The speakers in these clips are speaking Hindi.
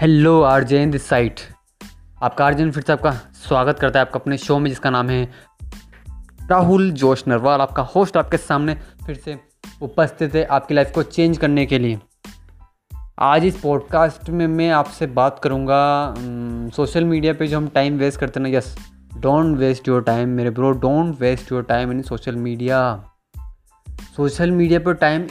हेलो आर्जेन दिस साइट आपका आर्जेन फिर से आपका स्वागत करता है आपका अपने शो में, जिसका नाम है राहुल जोश नरवाल। आपका होस्ट आपके सामने फिर से उपस्थित है आपकी लाइफ को चेंज करने के लिए। आज इस पॉडकास्ट में मैं आपसे बात करूँगा सोशल मीडिया पे जो हम टाइम वेस्ट करते हैं ना yes don't waste your time मेरे bro don't waste your time in social media social media पर टाइम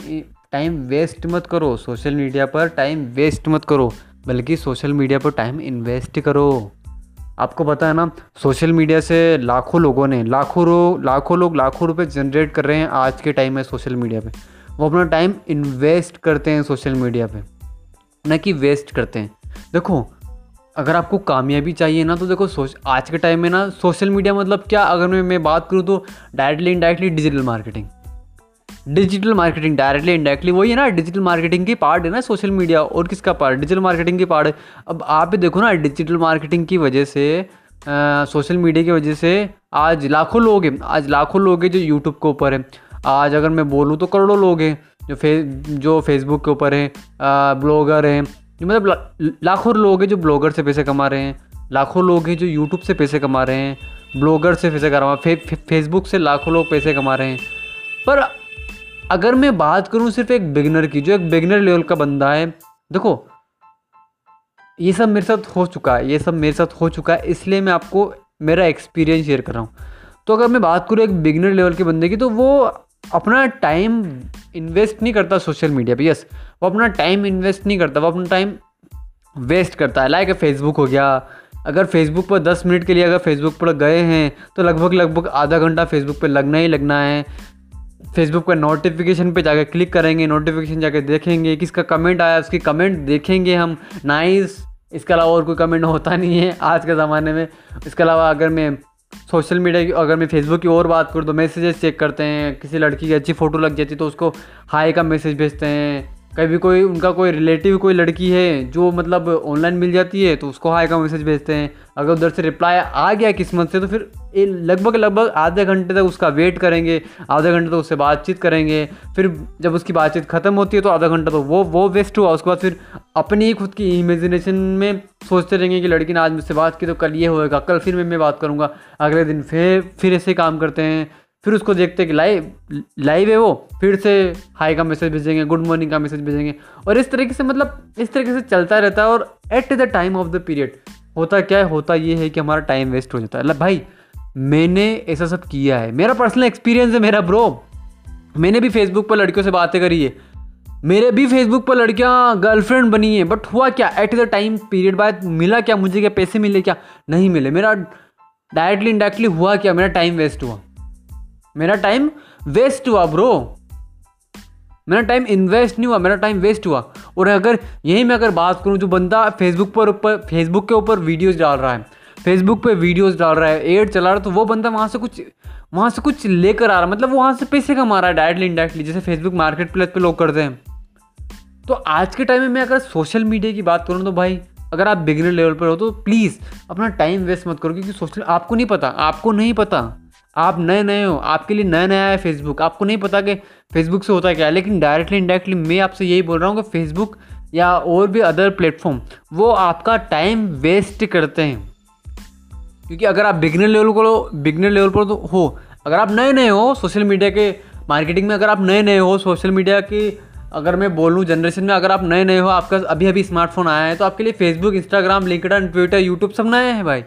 टाइम वेस्ट मत करो सोशल मीडिया पर टाइम वेस्ट मत करो। बल्कि सोशल मीडिया पर टाइम इन्वेस्ट करो। आपको पता है ना, सोशल मीडिया से लाखों लोगों ने, लाखों रो, लाखों लोग लाखों रुपए जनरेट कर रहे हैं आज के टाइम में सोशल मीडिया पे। वो अपना टाइम इन्वेस्ट करते हैं सोशल मीडिया पे, न कि वेस्ट करते हैं। देखो, अगर आपको कामयाबी चाहिए ना तो देखो सोच, आज के टाइम में ना, सोशल मीडिया मतलब क्या? अगर मैं मैं बात करूँ तो directly indirectly digital marketing digital marketing directly indirectly वही है ना डिजिटल मार्केटिंग की पार्ट है ना सोशल मीडिया और किसका पार्ट डिजिटल मार्केटिंग की पार्ट है। अब आप भी देखो ना डिजिटल मार्केटिंग की वजह से सोशल मीडिया की वजह से आज लाखों लोग हैं। आज लाखों लोग हैं जो यूट्यूब के ऊपर है। आज अगर मैं बोलूँ तो करोड़ों लोग हैं जो फे जो फेसबुक के ऊपर हैं ब्लॉगर हैं। जो मतलब ला, लाखों लोग हैं जो ब्लॉगर से पैसे कमा रहे हैं। लाखों लोग हैं जो यूट्यूब से पैसे कमा रहे हैं। ब्लॉगर से पैसे कमा फे, फे, फेसबुक से लाखों लोग पैसे कमा रहे हैं। पर अगर मैं बात करूँ सिर्फ़ एक बिगनर की, जो एक बिगनर लेवल का बंदा है, देखो, ये सब मेरे साथ हो चुका है, ये सब मेरे साथ हो चुका है, इसलिए मैं आपको मेरा एक्सपीरियंस शेयर कर रहा हूँ। तो अगर मैं बात करूँ एक बिगनर लेवल के बंदे की तो वो अपना टाइम इन्वेस्ट नहीं करता सोशल मीडिया पे यस वो अपना टाइम इन्वेस्ट नहीं करता, वो अपना टाइम वेस्ट करता है। लाइक फेसबुक हो गया, अगर फेसबुक पर दस मिनट के लिए अगर फेसबुक पर गए हैं तो लगभग लगभग आधा घंटा फेसबुक पर लगना ही लगना है। फेसबुक पर नोटिफिकेशन पे जाकर क्लिक करेंगे नोटिफिकेशन जाकर देखेंगे, किसका कमेंट आया, उसकी कमेंट देखेंगे हम। नाइस इसके अलावा और कोई कमेंट होता नहीं है आज के ज़माने में। इसके अलावा अगर मैं सोशल मीडिया की, अगर मैं फेसबुक की और बात करूँ तो मैसेजेस चेक करते हैं। किसी लड़की की अच्छी फ़ोटो लग जाती है तो उसको हाई का मैसेज भेजते हैं। कभी कोई, उनका कोई रिलेटिव कोई लड़की है जो मतलब ऑनलाइन मिल जाती है तो उसको हाई का मैसेज भेजते हैं। अगर उधर से रिप्लाई आ गया किस्मत से तो फिर लगभग लगभग आधे घंटे तक उसका वेट करेंगे, आधे घंटे तक उससे बातचीत करेंगे। फिर जब उसकी बातचीत ख़त्म होती है तो आधा घंटा तो वो वो वेस्ट हुआ। उसके बाद फिर अपनी खुद की इमेजिनेशन में सोचते रहेंगे कि लड़की ने आज मुझसे बात की तो कल ये होएगा, कल फिर मैं मैं बात करूँगा। अगले दिन फिर फिर ऐसे काम करते हैं। फिर उसको देखते हैं कि लाइव लाइव है वो, फिर से हाई का मैसेज भेजेंगे, गुड मॉर्निंग का मैसेज भेजेंगे। और इस तरीके से मतलब इस तरीके से चलता रहता है और at the time of the period होता क्या है, होता ये है कि हमारा टाइम वेस्ट हो जाता है। मतलब भाई, मैंने ऐसा सब किया है। मेरा पर्सनल एक्सपीरियंस है मेरा ब्रो मैंने भी फेसबुक पर लड़कियों से बातें करी है। मेरे भी फेसबुक पर लड़कियाँ गर्लफ्रेंड बनी है बट हुआ क्या? एट द टाइम पीरियड बाद मिला क्या? मुझे क्या? पैसे मिले क्या? नहीं मिले। मेरा डायरेक्टली इनडायरेक्टली हुआ क्या? मेरा टाइम वेस्ट हुआ। मेरा टाइम वेस्ट हुआ ब्रो मेरा टाइम इन्वेस्ट नहीं हुआ, मेरा टाइम वेस्ट हुआ. और अगर यही मैं अगर बात करूँ, जो बंदा फेसबुक पर ऊपर फेसबुक के ऊपर वीडियोस डाल रहा है फेसबुक पे वीडियोस डाल रहा है एड चला रहा है तो वो बंदा वहाँ से कुछ, वहाँ से कुछ लेकर आ रहा है। मतलब वहाँ से पैसे कमा रहा है डायरेक्टली इनडायरेक्टली जैसे फेसबुक मार्केट प्लेस पे लोग करते हैं। तो आज के टाइम में मैं अगर सोशल मीडिया की बात करूँ तो भाई, अगर आप बिगनर लेवल पर हो तो प्लीज़ अपना टाइम वेस्ट मत करो, क्योंकि सोशल आपको नहीं पता, आपको नहीं पता। आप नए नए हो, आपके लिए नया नया है फेसबुक आपको नहीं पता कि फेसबुक से होता क्या है, लेकिन डायरेक्टली इनडायरेक्टली मैं आपसे यही बोल रहा हूँ कि फेसबुक या और भी अदर प्लेटफॉर्म वो आपका टाइम वेस्ट करते हैं। क्योंकि अगर आप बिगनर लेवल को बिगनर लेवल पर तो हो। अगर आप नए नए हो सोशल मीडिया के मार्केटिंग में, अगर आप नए नए हो सोशल मीडिया की, अगर मैं बोलूँ जनरेशन में, अगर आप नए नए हो, आपका अभी अभी स्मार्टफ़ोन आया है तो आपके लिए Facebook Instagram LinkedIn Twitter YouTube सब नए हैं भाई।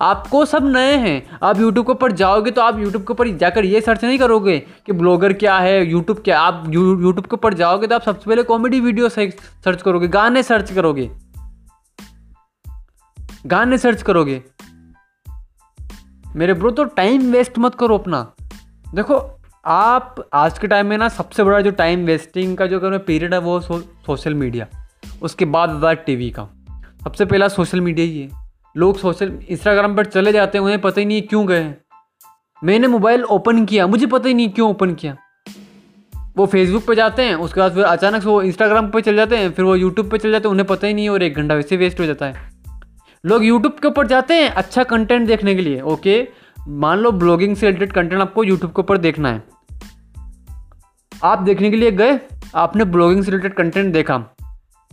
आपको सब नए हैं। आप यूट्यूब के ऊपर जाओगे तो आप यूट्यूब के ऊपर जाकर ये सर्च नहीं करोगे कि ब्लॉगर क्या है यूट्यूब क्या आप यूट्यूब के ऊपर जाओगे तो आप सबसे पहले कॉमेडी वीडियो सर्च करोगे गाने सर्च करोगे। गाने सर्च करोगे। मेरे ब्रो तो टाइम वेस्ट मत करो अपना। देखो आप आज के टाइम में ना सबसे बड़ा जो टाइम वेस्टिंग का जो पीरियड है वो सो, सोशल मीडिया उसके बाद टी टीवी का। सबसे पहला सोशल मीडिया ही है। लोग सोशल इंस्टाग्राम पर चले जाते हैं, उन्हें पता ही नहीं क्यों गए मैंने मोबाइल ओपन किया, मुझे पता ही नहीं क्यों ओपन किया। वो फेसबुक पे जाते हैं, उसके बाद फिर अचानक से वो इंस्टाग्राम पे चले जाते हैं, फिर वो यूट्यूब पे चले जाते हैं, उन्हें पता ही नहीं और एक घंटा वैसे वेस्ट हो जाता है। लोग यूट्यूब के ऊपर जाते हैं अच्छा कंटेंट देखने के लिए ओके मान लो ब्लॉगिंग से रिलेटेड कंटेंट आपको यूट्यूब के ऊपर देखना है। आप देखने के लिए गए, आपने ब्लॉगिंग से रिलेटेड कंटेंट देखा।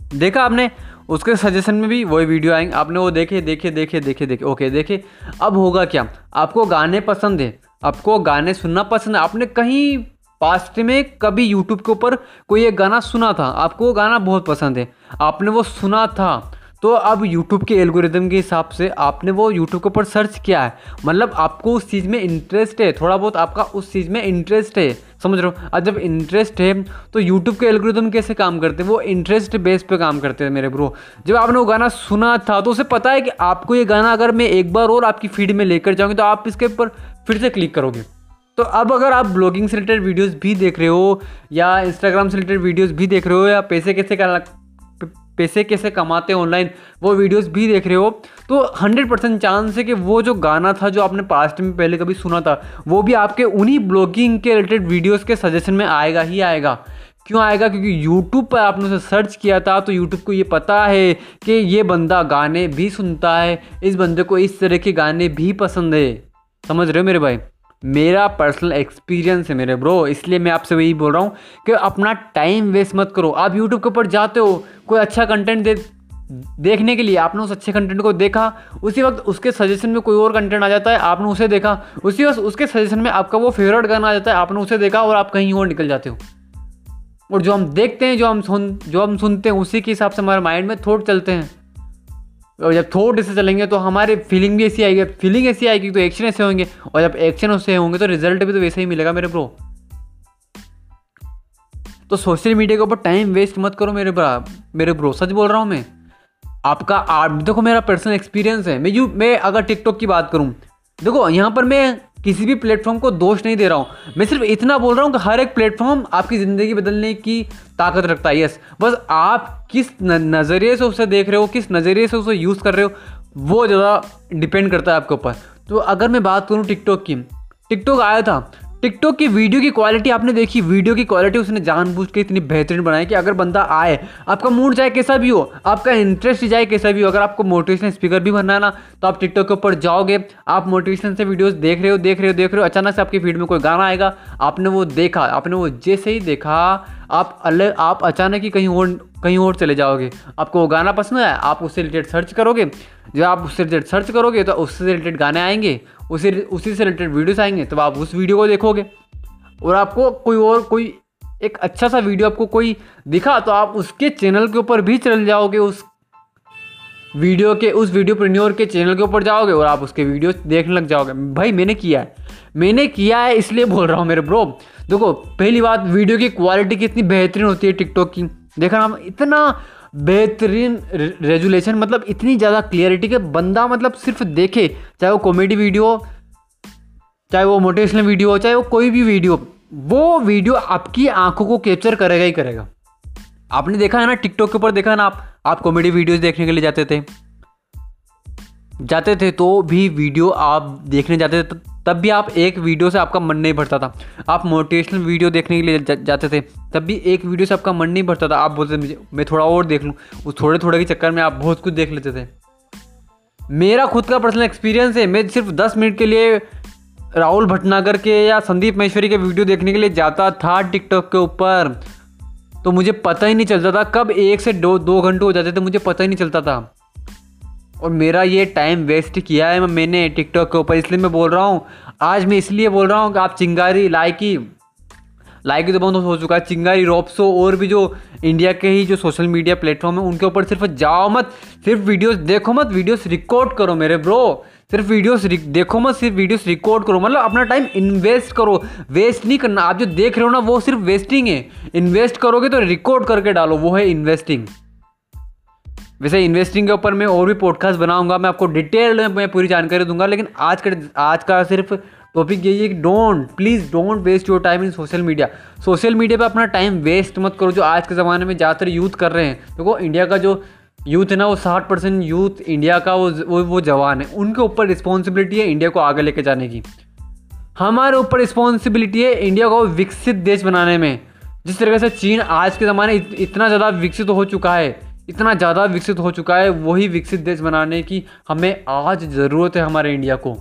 देखा आपने? उसके सजेशन में भी वही वीडियो आएँगे। आपने वो देखे देखे देखे देखे देखे। ओके देखे। अब होगा क्या? आपको गाने पसंद है। आपको गाने सुनना पसंद है। आपने कहीं पास्ट में कभी यूट्यूब के ऊपर कोई एक गाना सुना था? आपको वो गाना बहुत पसंद है। आपने वो सुना था। तो अब यूट्यूब के एल्गोरिदम के हिसाब से आपने वो यूट्यूब के ऊपर सर्च किया है। मतलब आपको उस चीज़ में इंटरेस्ट है, थोड़ा बहुत आपका उस चीज़ में इंटरेस्ट है। समझ रहे हो? अब जब इंटरेस्ट है तो यूट्यूब के एल्गोरिदम कैसे काम करते हैं? वो इंटरेस्ट बेस पे काम करते हैं मेरे ब्रो जब आपने वो गाना सुना था तो उसे पता है कि आपको ये गाना अगर मैं एक बार और आपकी फ़ीड में लेकर जाऊँगी तो आप इसके ऊपर फिर से क्लिक करोगे। तो अब अगर आप ब्लॉगिंग से रिलेटेड वीडियोस भी देख रहे हो, या इंस्टाग्राम से रिलेटेड वीडियोस भी देख रहे हो, या पैसे कैसे पैसे कैसे कमाते हैं ऑनलाइन वो वीडियोस भी देख रहे हो। तो 100 परसेंट चांस है कि वो जो गाना था, जो आपने पास्ट में पहले कभी सुना था, वो भी आपके उन्हीं ब्लॉगिंग के रिलेटेड वीडियोस के सजेशन में आएगा ही आएगा। क्यों आएगा? क्योंकि यूट्यूब पर आपने उसे सर्च किया था तो यूट्यूब को ये पता है कि ये बंदा गाने भी सुनता है, इस बंदे को इस तरह के गाने भी पसंद है। समझ रहे हो मेरे भाई? मेरा पर्सनल एक्सपीरियंस है मेरे ब्रो इसलिए मैं आपसे वही बोल रहा हूँ कि अपना टाइम वेस्ट मत करो। आप यूट्यूब के ऊपर जाते हो, कोई अच्छा कंटेंट दे, देखने के लिए आपने उस अच्छे कंटेंट को देखा, उसी वक्त उसके सजेशन में कोई और कंटेंट आ जाता है, आपने उसे देखा, उसी वक्त उसके सजेशन में आपका वो फेवरेट गाना आ जाता है, आपने उसे देखा और आप कहीं और निकल जाते हो। और जो हम देखते हैं, जो हम सुन, जो हम सुनते हैं, उसी के हिसाब से हमारे माइंड में थॉट चलते हैं। और जब थॉट ऐसे चलेंगे तो हमारे फीलिंग भी ऐसी आएगी। फीलिंग ऐसी आएगी तो एक्शन ऐसे होंगे। और जब एक्शन ऐसे होंगे तो रिज़ल्ट भी तो वैसे ही मिलेगा मेरे ब्रो तो सोशल मीडिया के ऊपर टाइम वेस्ट मत करो मेरे ब्रा मेरे ब्रो सच बोल रहा हूँ मैं। आपका आप, देखो मेरा पर्सनल एक्सपीरियंस है। मैं यू, मैं अगर टिकटॉक की बात करूँ, देखो यहाँ पर मैं किसी भी प्लेटफॉर्म को दोष नहीं दे रहा हूँ। मैं सिर्फ़ इतना बोल रहा हूँ कि हर एक प्लेटफॉर्म आपकी ज़िंदगी बदलने की ताकत रखता है। यस बस आप किस नज़रिए से उसे देख रहे हो, किस नज़रिए से उसे यूज़ कर रहे हो, वो ज़्यादा डिपेंड करता है आपके ऊपर। तो अगर मैं बात करूँ टिकटॉक की टिकटॉक आया था टिकटॉक की वीडियो की क्वालिटी आपने देखी, वीडियो की क्वालिटी उसने जानबूझ के इतनी बेहतरीन बनाई कि अगर बंदा आए, आपका मूड चाहे कैसा भी हो, आपका इंटरेस्ट जाए कैसा भी हो, अगर आपको मोटिवेशन स्पीकर भी बनना है ना तो आप टिकटॉक के ऊपर जाओगे, आप मोटिवेशन से वीडियोस देख रहे हो, देख रहे हो, देख रहे हो, अचानक से आपकी फ़ीड में कोई गाना आएगा, आपने वो देखा, आपने वो जैसे ही देखा, आप अलग आप अचानक ही कहीं और कहीं और चले जाओगे। आपको वो गाना पसंद है आप उससे रिलेटेड सर्च करोगे। जब आप उससे रिलेटेड सर्च करोगे तो उससे रिलेटेड गाने आएँगे, उसी उसी से रिलेटेड वीडियोस आएँगे तो आप उस वीडियो को देखोगे। और आपको कोई और, कोई एक अच्छा सा वीडियो आपको कोई दिखा तो आप उसके चैनल के ऊपर भी चल जाओगे, उस वीडियो के, उस वीडियो प्रीन्योर के चैनल के ऊपर जाओगे और आप उसके वीडियो देखने लग जाओगे। भाई, मैंने किया है। मैंने किया है, इसलिए बोल रहा हूँ मेरे ब्रो। देखो, पहली बात, वीडियो की क्वालिटी कितनी बेहतरीन होती है टिकटॉक की। देखा हम, इतना बेहतरीन रेजुलेशन मतलब इतनी ज़्यादा क्लियरिटी के बंदा मतलब सिर्फ़ देखे, चाहे वो कॉमेडी वीडियो चाहे वो मोटिवेशनल वीडियो हो चाहे वो कोई भी वीडियो वो वीडियो आपकी आँखों को कैप्चर करेगा ही करेगा। आपने देखा है ना टिकटॉक के ऊपर देखा है ना आप आप कॉमेडी वीडियोस देखने के लिए जाते थे। जाते थे तो भी वीडियो आप देखने जाते थे तब भी आप एक वीडियो से आपका मन नहीं भरता था। आप मोटिवेशनल वीडियो देखने के लिए जा, जाते थे। तब भी एक वीडियो से आपका मन नहीं भरता था। आप बोलते थे मुझे मैं थोड़ा और देख लूँ। उस थोड़े थोड़े के चक्कर में आप बहुत कुछ देख लेते थे। मेरा खुद का पर्सनल एक्सपीरियंस है। मैं सिर्फ़ दस मिनट के लिए राहुल भटनागर के या संदीप महेश्वरी के वीडियो देखने के लिए जाता था टिकटॉक के ऊपर। तो मुझे पता ही नहीं चलता था। कब एक से दो दो घंटे हो जाते थे मुझे पता ही नहीं चलता था। और मेरा ये टाइम वेस्ट किया है मैंने टिकटॉक के ऊपर, इसलिए मैं बोल रहा हूँ। आज मैं इसलिए बोल रहा हूँ कि आप चिंगारी, लाइकी लाइकी तो बहुत हो चुका है, चिंगारी, रोप्सो और भी जो इंडिया के ही जो सोशल मीडिया प्लेटफॉर्म है, उनके ऊपर सिर्फ़ जाओ मत, सिर्फ़ वीडियोस देखो मत वीडियोस रिकॉर्ड करो मेरे ब्रो सिर्फ़ वीडियोस देखो मत, सिर्फ़ वीडियोस रिकॉर्ड करो। मतलब अपना टाइम इन्वेस्ट करो। वेस्ट नहीं करना। आप जो देख रहे हो ना, वो सिर्फ़ वेस्टिंग है। इन्वेस्ट करोगे तो रिकॉर्ड करके डालो, वो है इन्वेस्टिंग वैसे इन्वेस्टिंग के ऊपर मैं और भी पॉडकास्ट बनाऊँगा, मैं आपको डिटेल में पूरी जानकारी दूँगा, लेकिन आज का आज का सिर्फ़ टॉपिक यही है कि don't please don't waste your time in social media social media पे अपना टाइम वेस्ट मत करो, जो आज के ज़माने में ज़्यादातर यूथ कर रहे हैं। देखो तो इंडिया का जो यूथ है ना, वो साठ परसेंट यूथ इंडिया का वो वो वो जवान है। उनके ऊपर रिस्पॉन्सिबिलिटी है इंडिया को आगे लेके जाने की। हमारे ऊपर रिस्पॉन्सिबिलिटी है इंडिया को विकसित देश बनाने में। जिस तरीके से चीन आज के ज़माने इतना ज़्यादा विकसित हो चुका है इतना ज़्यादा विकसित हो चुका है वही विकसित देश बनाने की हमें आज ज़रूरत है हमारे इंडिया को।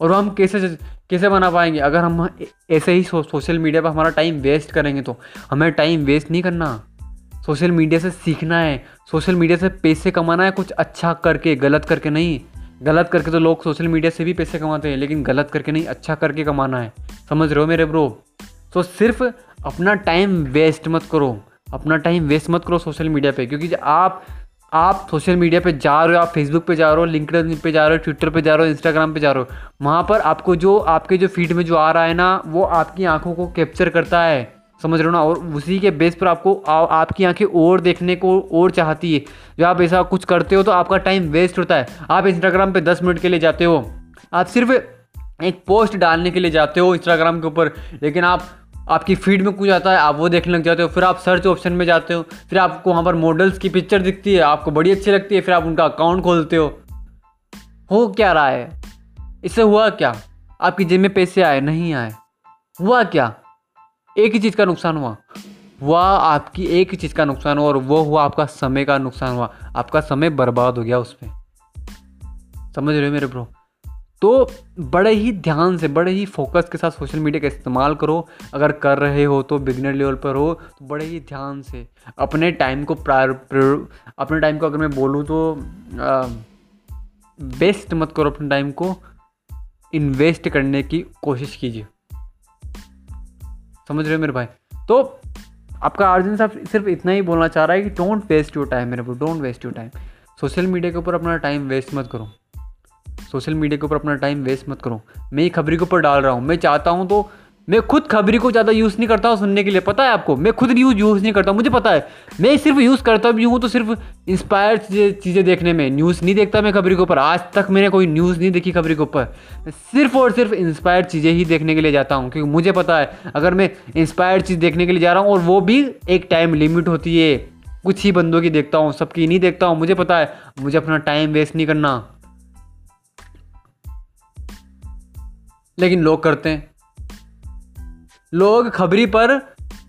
और हम कैसे कैसे बना पाएँगे? अगर हम ऐसे ही सो, सोशल मीडिया पर हमारा टाइम वेस्ट करेंगे तो? हमें टाइम वेस्ट नहीं करना। सोशल मीडिया से सीखना है। सोशल मीडिया से पैसे कमाना है कुछ अच्छा करके गलत करके नहीं। गलत करके तो लोग सोशल मीडिया से भी पैसे कमाते हैं लेकिन गलत करके नहीं अच्छा करके कमाना है। समझ रहे हो मेरे ब्रो तो सिर्फ़ अपना टाइम वेस्ट मत करो। अपना टाइम वेस्ट मत करो सोशल मीडिया पे क्योंकि आप आप सोशल मीडिया पे जा रहे हो आप फेसबुक पे जा रहे हो लिंकड पे जा रहे हो ट्विटर पे जा रहे हो इंस्टाग्राम पे जा रहे हो वहाँ पर आपको जो आपके जो फ़ीड में जो आ रहा है ना वो आपकी आँखों को कैप्चर करता है समझ रहे हो ना? और उसी के बेस पर आपको आ, आपकी आँखें और देखने को और चाहती है। जब आप ऐसा कुछ करते हो तो आपका टाइम वेस्ट होता है। आप इंस्टाग्राम पे दस मिनट के लिए जाते हो आप सिर्फ़ एक पोस्ट डालने के लिए जाते हो इंस्टाग्राम के ऊपर लेकिन आप आपकी फ़ीड में कुछ आता है, आप वो देखने लग जाते हो, फिर आप सर्च ऑप्शन में जाते हो, फिर आपको वहाँ पर मॉडल्स की पिक्चर दिखती है, आपको बड़ी अच्छी लगती है, फिर आप उनका अकाउंट खोलते हो। हो क्या रहा है? इससे हुआ क्या? आपकी जेब में पैसे आए, नहीं आए। हुआ क्या? एक ही चीज़ का नुकसान हुआ। हुआ आपकी एक ही चीज़ का नुकसान हुआ और वो हुआ आपका समय का नुकसान हुआ। आपका समय बर्बाद हो गया उस पर समझ रहे हो मेरे ब्रो तो बड़े ही ध्यान से, बड़े ही फोकस के साथ सोशल मीडिया का इस्तेमाल करो। अगर कर रहे हो तो बिगनर लेवल पर हो तो बड़े ही ध्यान से। अपने टाइम को प्रायर अपने टाइम को अगर मैं बोलूँ तो वेस्ट मत करो अपने टाइम को। इन्वेस्ट करने की कोशिश कीजिए। समझ रहे हो मेरे भाई? तो आपका अर्जुन साहब सिर्फ़ इतना ही बोलना चाह रहा है कि डोंट वेस्ट योर टाइम मेरे को don't waste your time social media के ऊपर अपना टाइम वेस्ट मत करो। सोशल मीडिया के ऊपर अपना टाइम वेस्ट मत करो। मैं ही खबरी के ऊपर डाल रहा हूँ। मैं चाहता हूँ तो मैं खुद खबरी को ज़्यादा यूज़ नहीं करता हूँ सुनने के लिए। पता है आपको? मैं खुद न्यूज़ यूज़ नहीं करता मुझे पता है। मैं सिर्फ़ यूज़ करता भी हूँ तो सिर्फ़ इंस्पायर चीज़ें देखने में। न्यूज़ नहीं देखता मैं खबरी के ऊपर। आज तक मैंने कोई न्यूज़ नहीं देखी खबरी के ऊपर। मैं सिर्फ़ और सिर्फ़ इंस्पायर्ड चीज़ें ही देखने के लिए जाता हूँ। क्योंकि मुझे पता है, अगर मैं इंस्पायर्ड चीज़ देखने के लिए जा रहा हूँ और वो भी एक टाइम लिमिट होती है। कुछ ही बंदों की देखता हूँ, सबकी नहीं देखता हूँ। मुझे पता है, मुझे अपना टाइम वेस्ट नहीं करना। लेकिन लोग करते हैं। लोग खबरी पर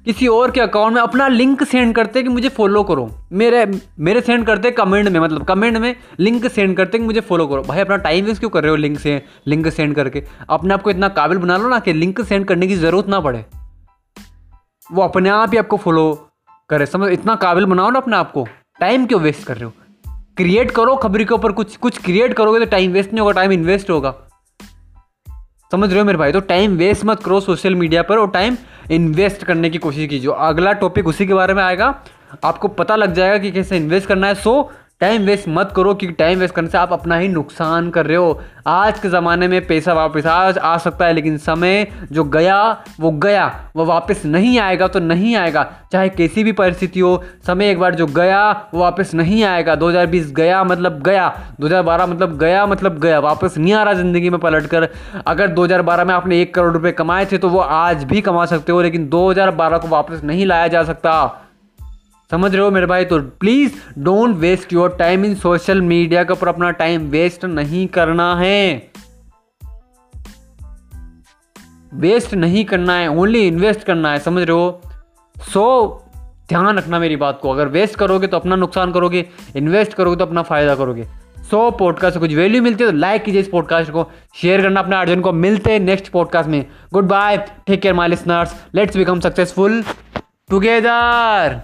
किसी और के अकाउंट में अपना लिंक सेंड करते कि मुझे फॉलो करो। मेरे मेरे सेंड करते कमेंट में मतलब कमेंट में लिंक सेंड करते कि मुझे फॉलो करो। भाई, अपना टाइम वेस्ट क्यों कर रहे हो लिंक से लिंक सेंड करके? अपने आप को इतना काबिल बना लो ना कि लिंक सेंड करने की ज़रूरत ना पड़े। वो अपने आप ही आपको फॉलो करे। समझ, इतना काबिल बनाओ ना अपने आप को। टाइम क्यों वेस्ट कर रहे हो? क्रिएट करो खबरी के ऊपर कुछ कुछ क्रिएट करोगे तो टाइम वेस्ट नहीं होगा टाइम इन्वेस्ट होगा। समझ रहे हो मेरे भाई? तो टाइम वेस्ट मत करो सोशल मीडिया पर और टाइम इन्वेस्ट करने की कोशिश कीजिए। अगला टॉपिक उसी के बारे में आएगा। आपको पता लग जाएगा कि कैसे इन्वेस्ट करना है। सो टाइम वेस्ट मत करो क्योंकि टाइम वेस्ट करने से आप अपना ही नुकसान कर रहे हो। आज के ज़माने में पैसा वापस आज आ सकता है, लेकिन समय जो गया, वो गया। वो वापस नहीं आएगा तो नहीं आएगा। चाहे कैसी भी परिस्थिति हो, समय एक बार जो गया, वो वापस नहीं आएगा। 2020 गया मतलब गया। 2012 मतलब गया मतलब गया। वापस नहीं आ रहा ज़िंदगी में पलट कर अगर 2012 में आपने एक करोड़ रुपये कमाए थे तो वो आज भी कमा सकते हो, लेकिन 2012 को वापस नहीं लाया जा सकता। समझ रहे हो मेरे भाई? तो please don't waste your time in social media के ऊपर अपना टाइम वेस्ट नहीं करना है। वेस्ट नहीं करना है ओनली इन्वेस्ट करना है समझ रहे हो? सो so, ध्यान रखना मेरी बात को। अगर वेस्ट करोगे तो अपना नुकसान करोगे इन्वेस्ट करोगे तो अपना फ़ायदा करोगे। सो so, पॉडकास्ट से कुछ वैल्यू मिलती है तो लाइक कीजिए इस पॉडकास्ट को। शेयर करना अपने अर्जुन को। मिलते हैं नेक्स्ट पॉडकास्ट में। Good bye take care my listeners let's become successful together